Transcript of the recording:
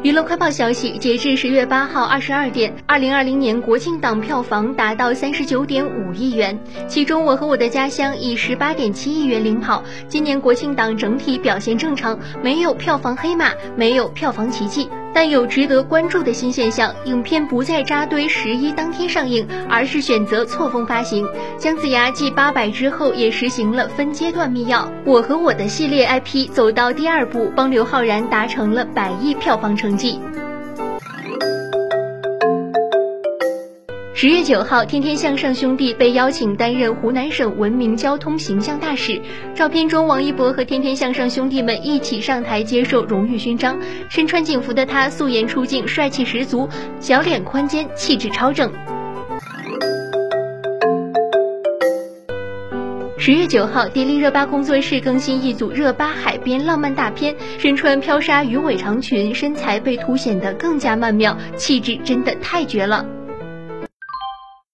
娱乐快报消息，截至十月八号二十二点，二零二零年国庆档票房达到三十九点五亿元，其中《我和我的家乡》以十八点七亿元领跑。今年国庆档整体表现正常，没有票房黑马，没有票房奇迹。但有值得关注的新现象，影片不再扎堆十一当天上映，而是选择错峰发行。姜子牙继八佰之后，也实行了分阶段密钥。我和我的系列 IP 走到第二步，帮刘昊然达成了百亿票房成绩。十月九号，天天向上兄弟被邀请担任湖南省文明交通形象大使。照片中，王一博和天天向上兄弟们一起上台接受荣誉勋章。身穿警服的他素颜出镜，帅气十足，小脸宽肩，气质超正。十月九号，迪丽热巴工作室更新一组热巴海边浪漫大片，身穿飘纱鱼尾长裙，身材被凸显得更加曼妙，气质真的太绝了。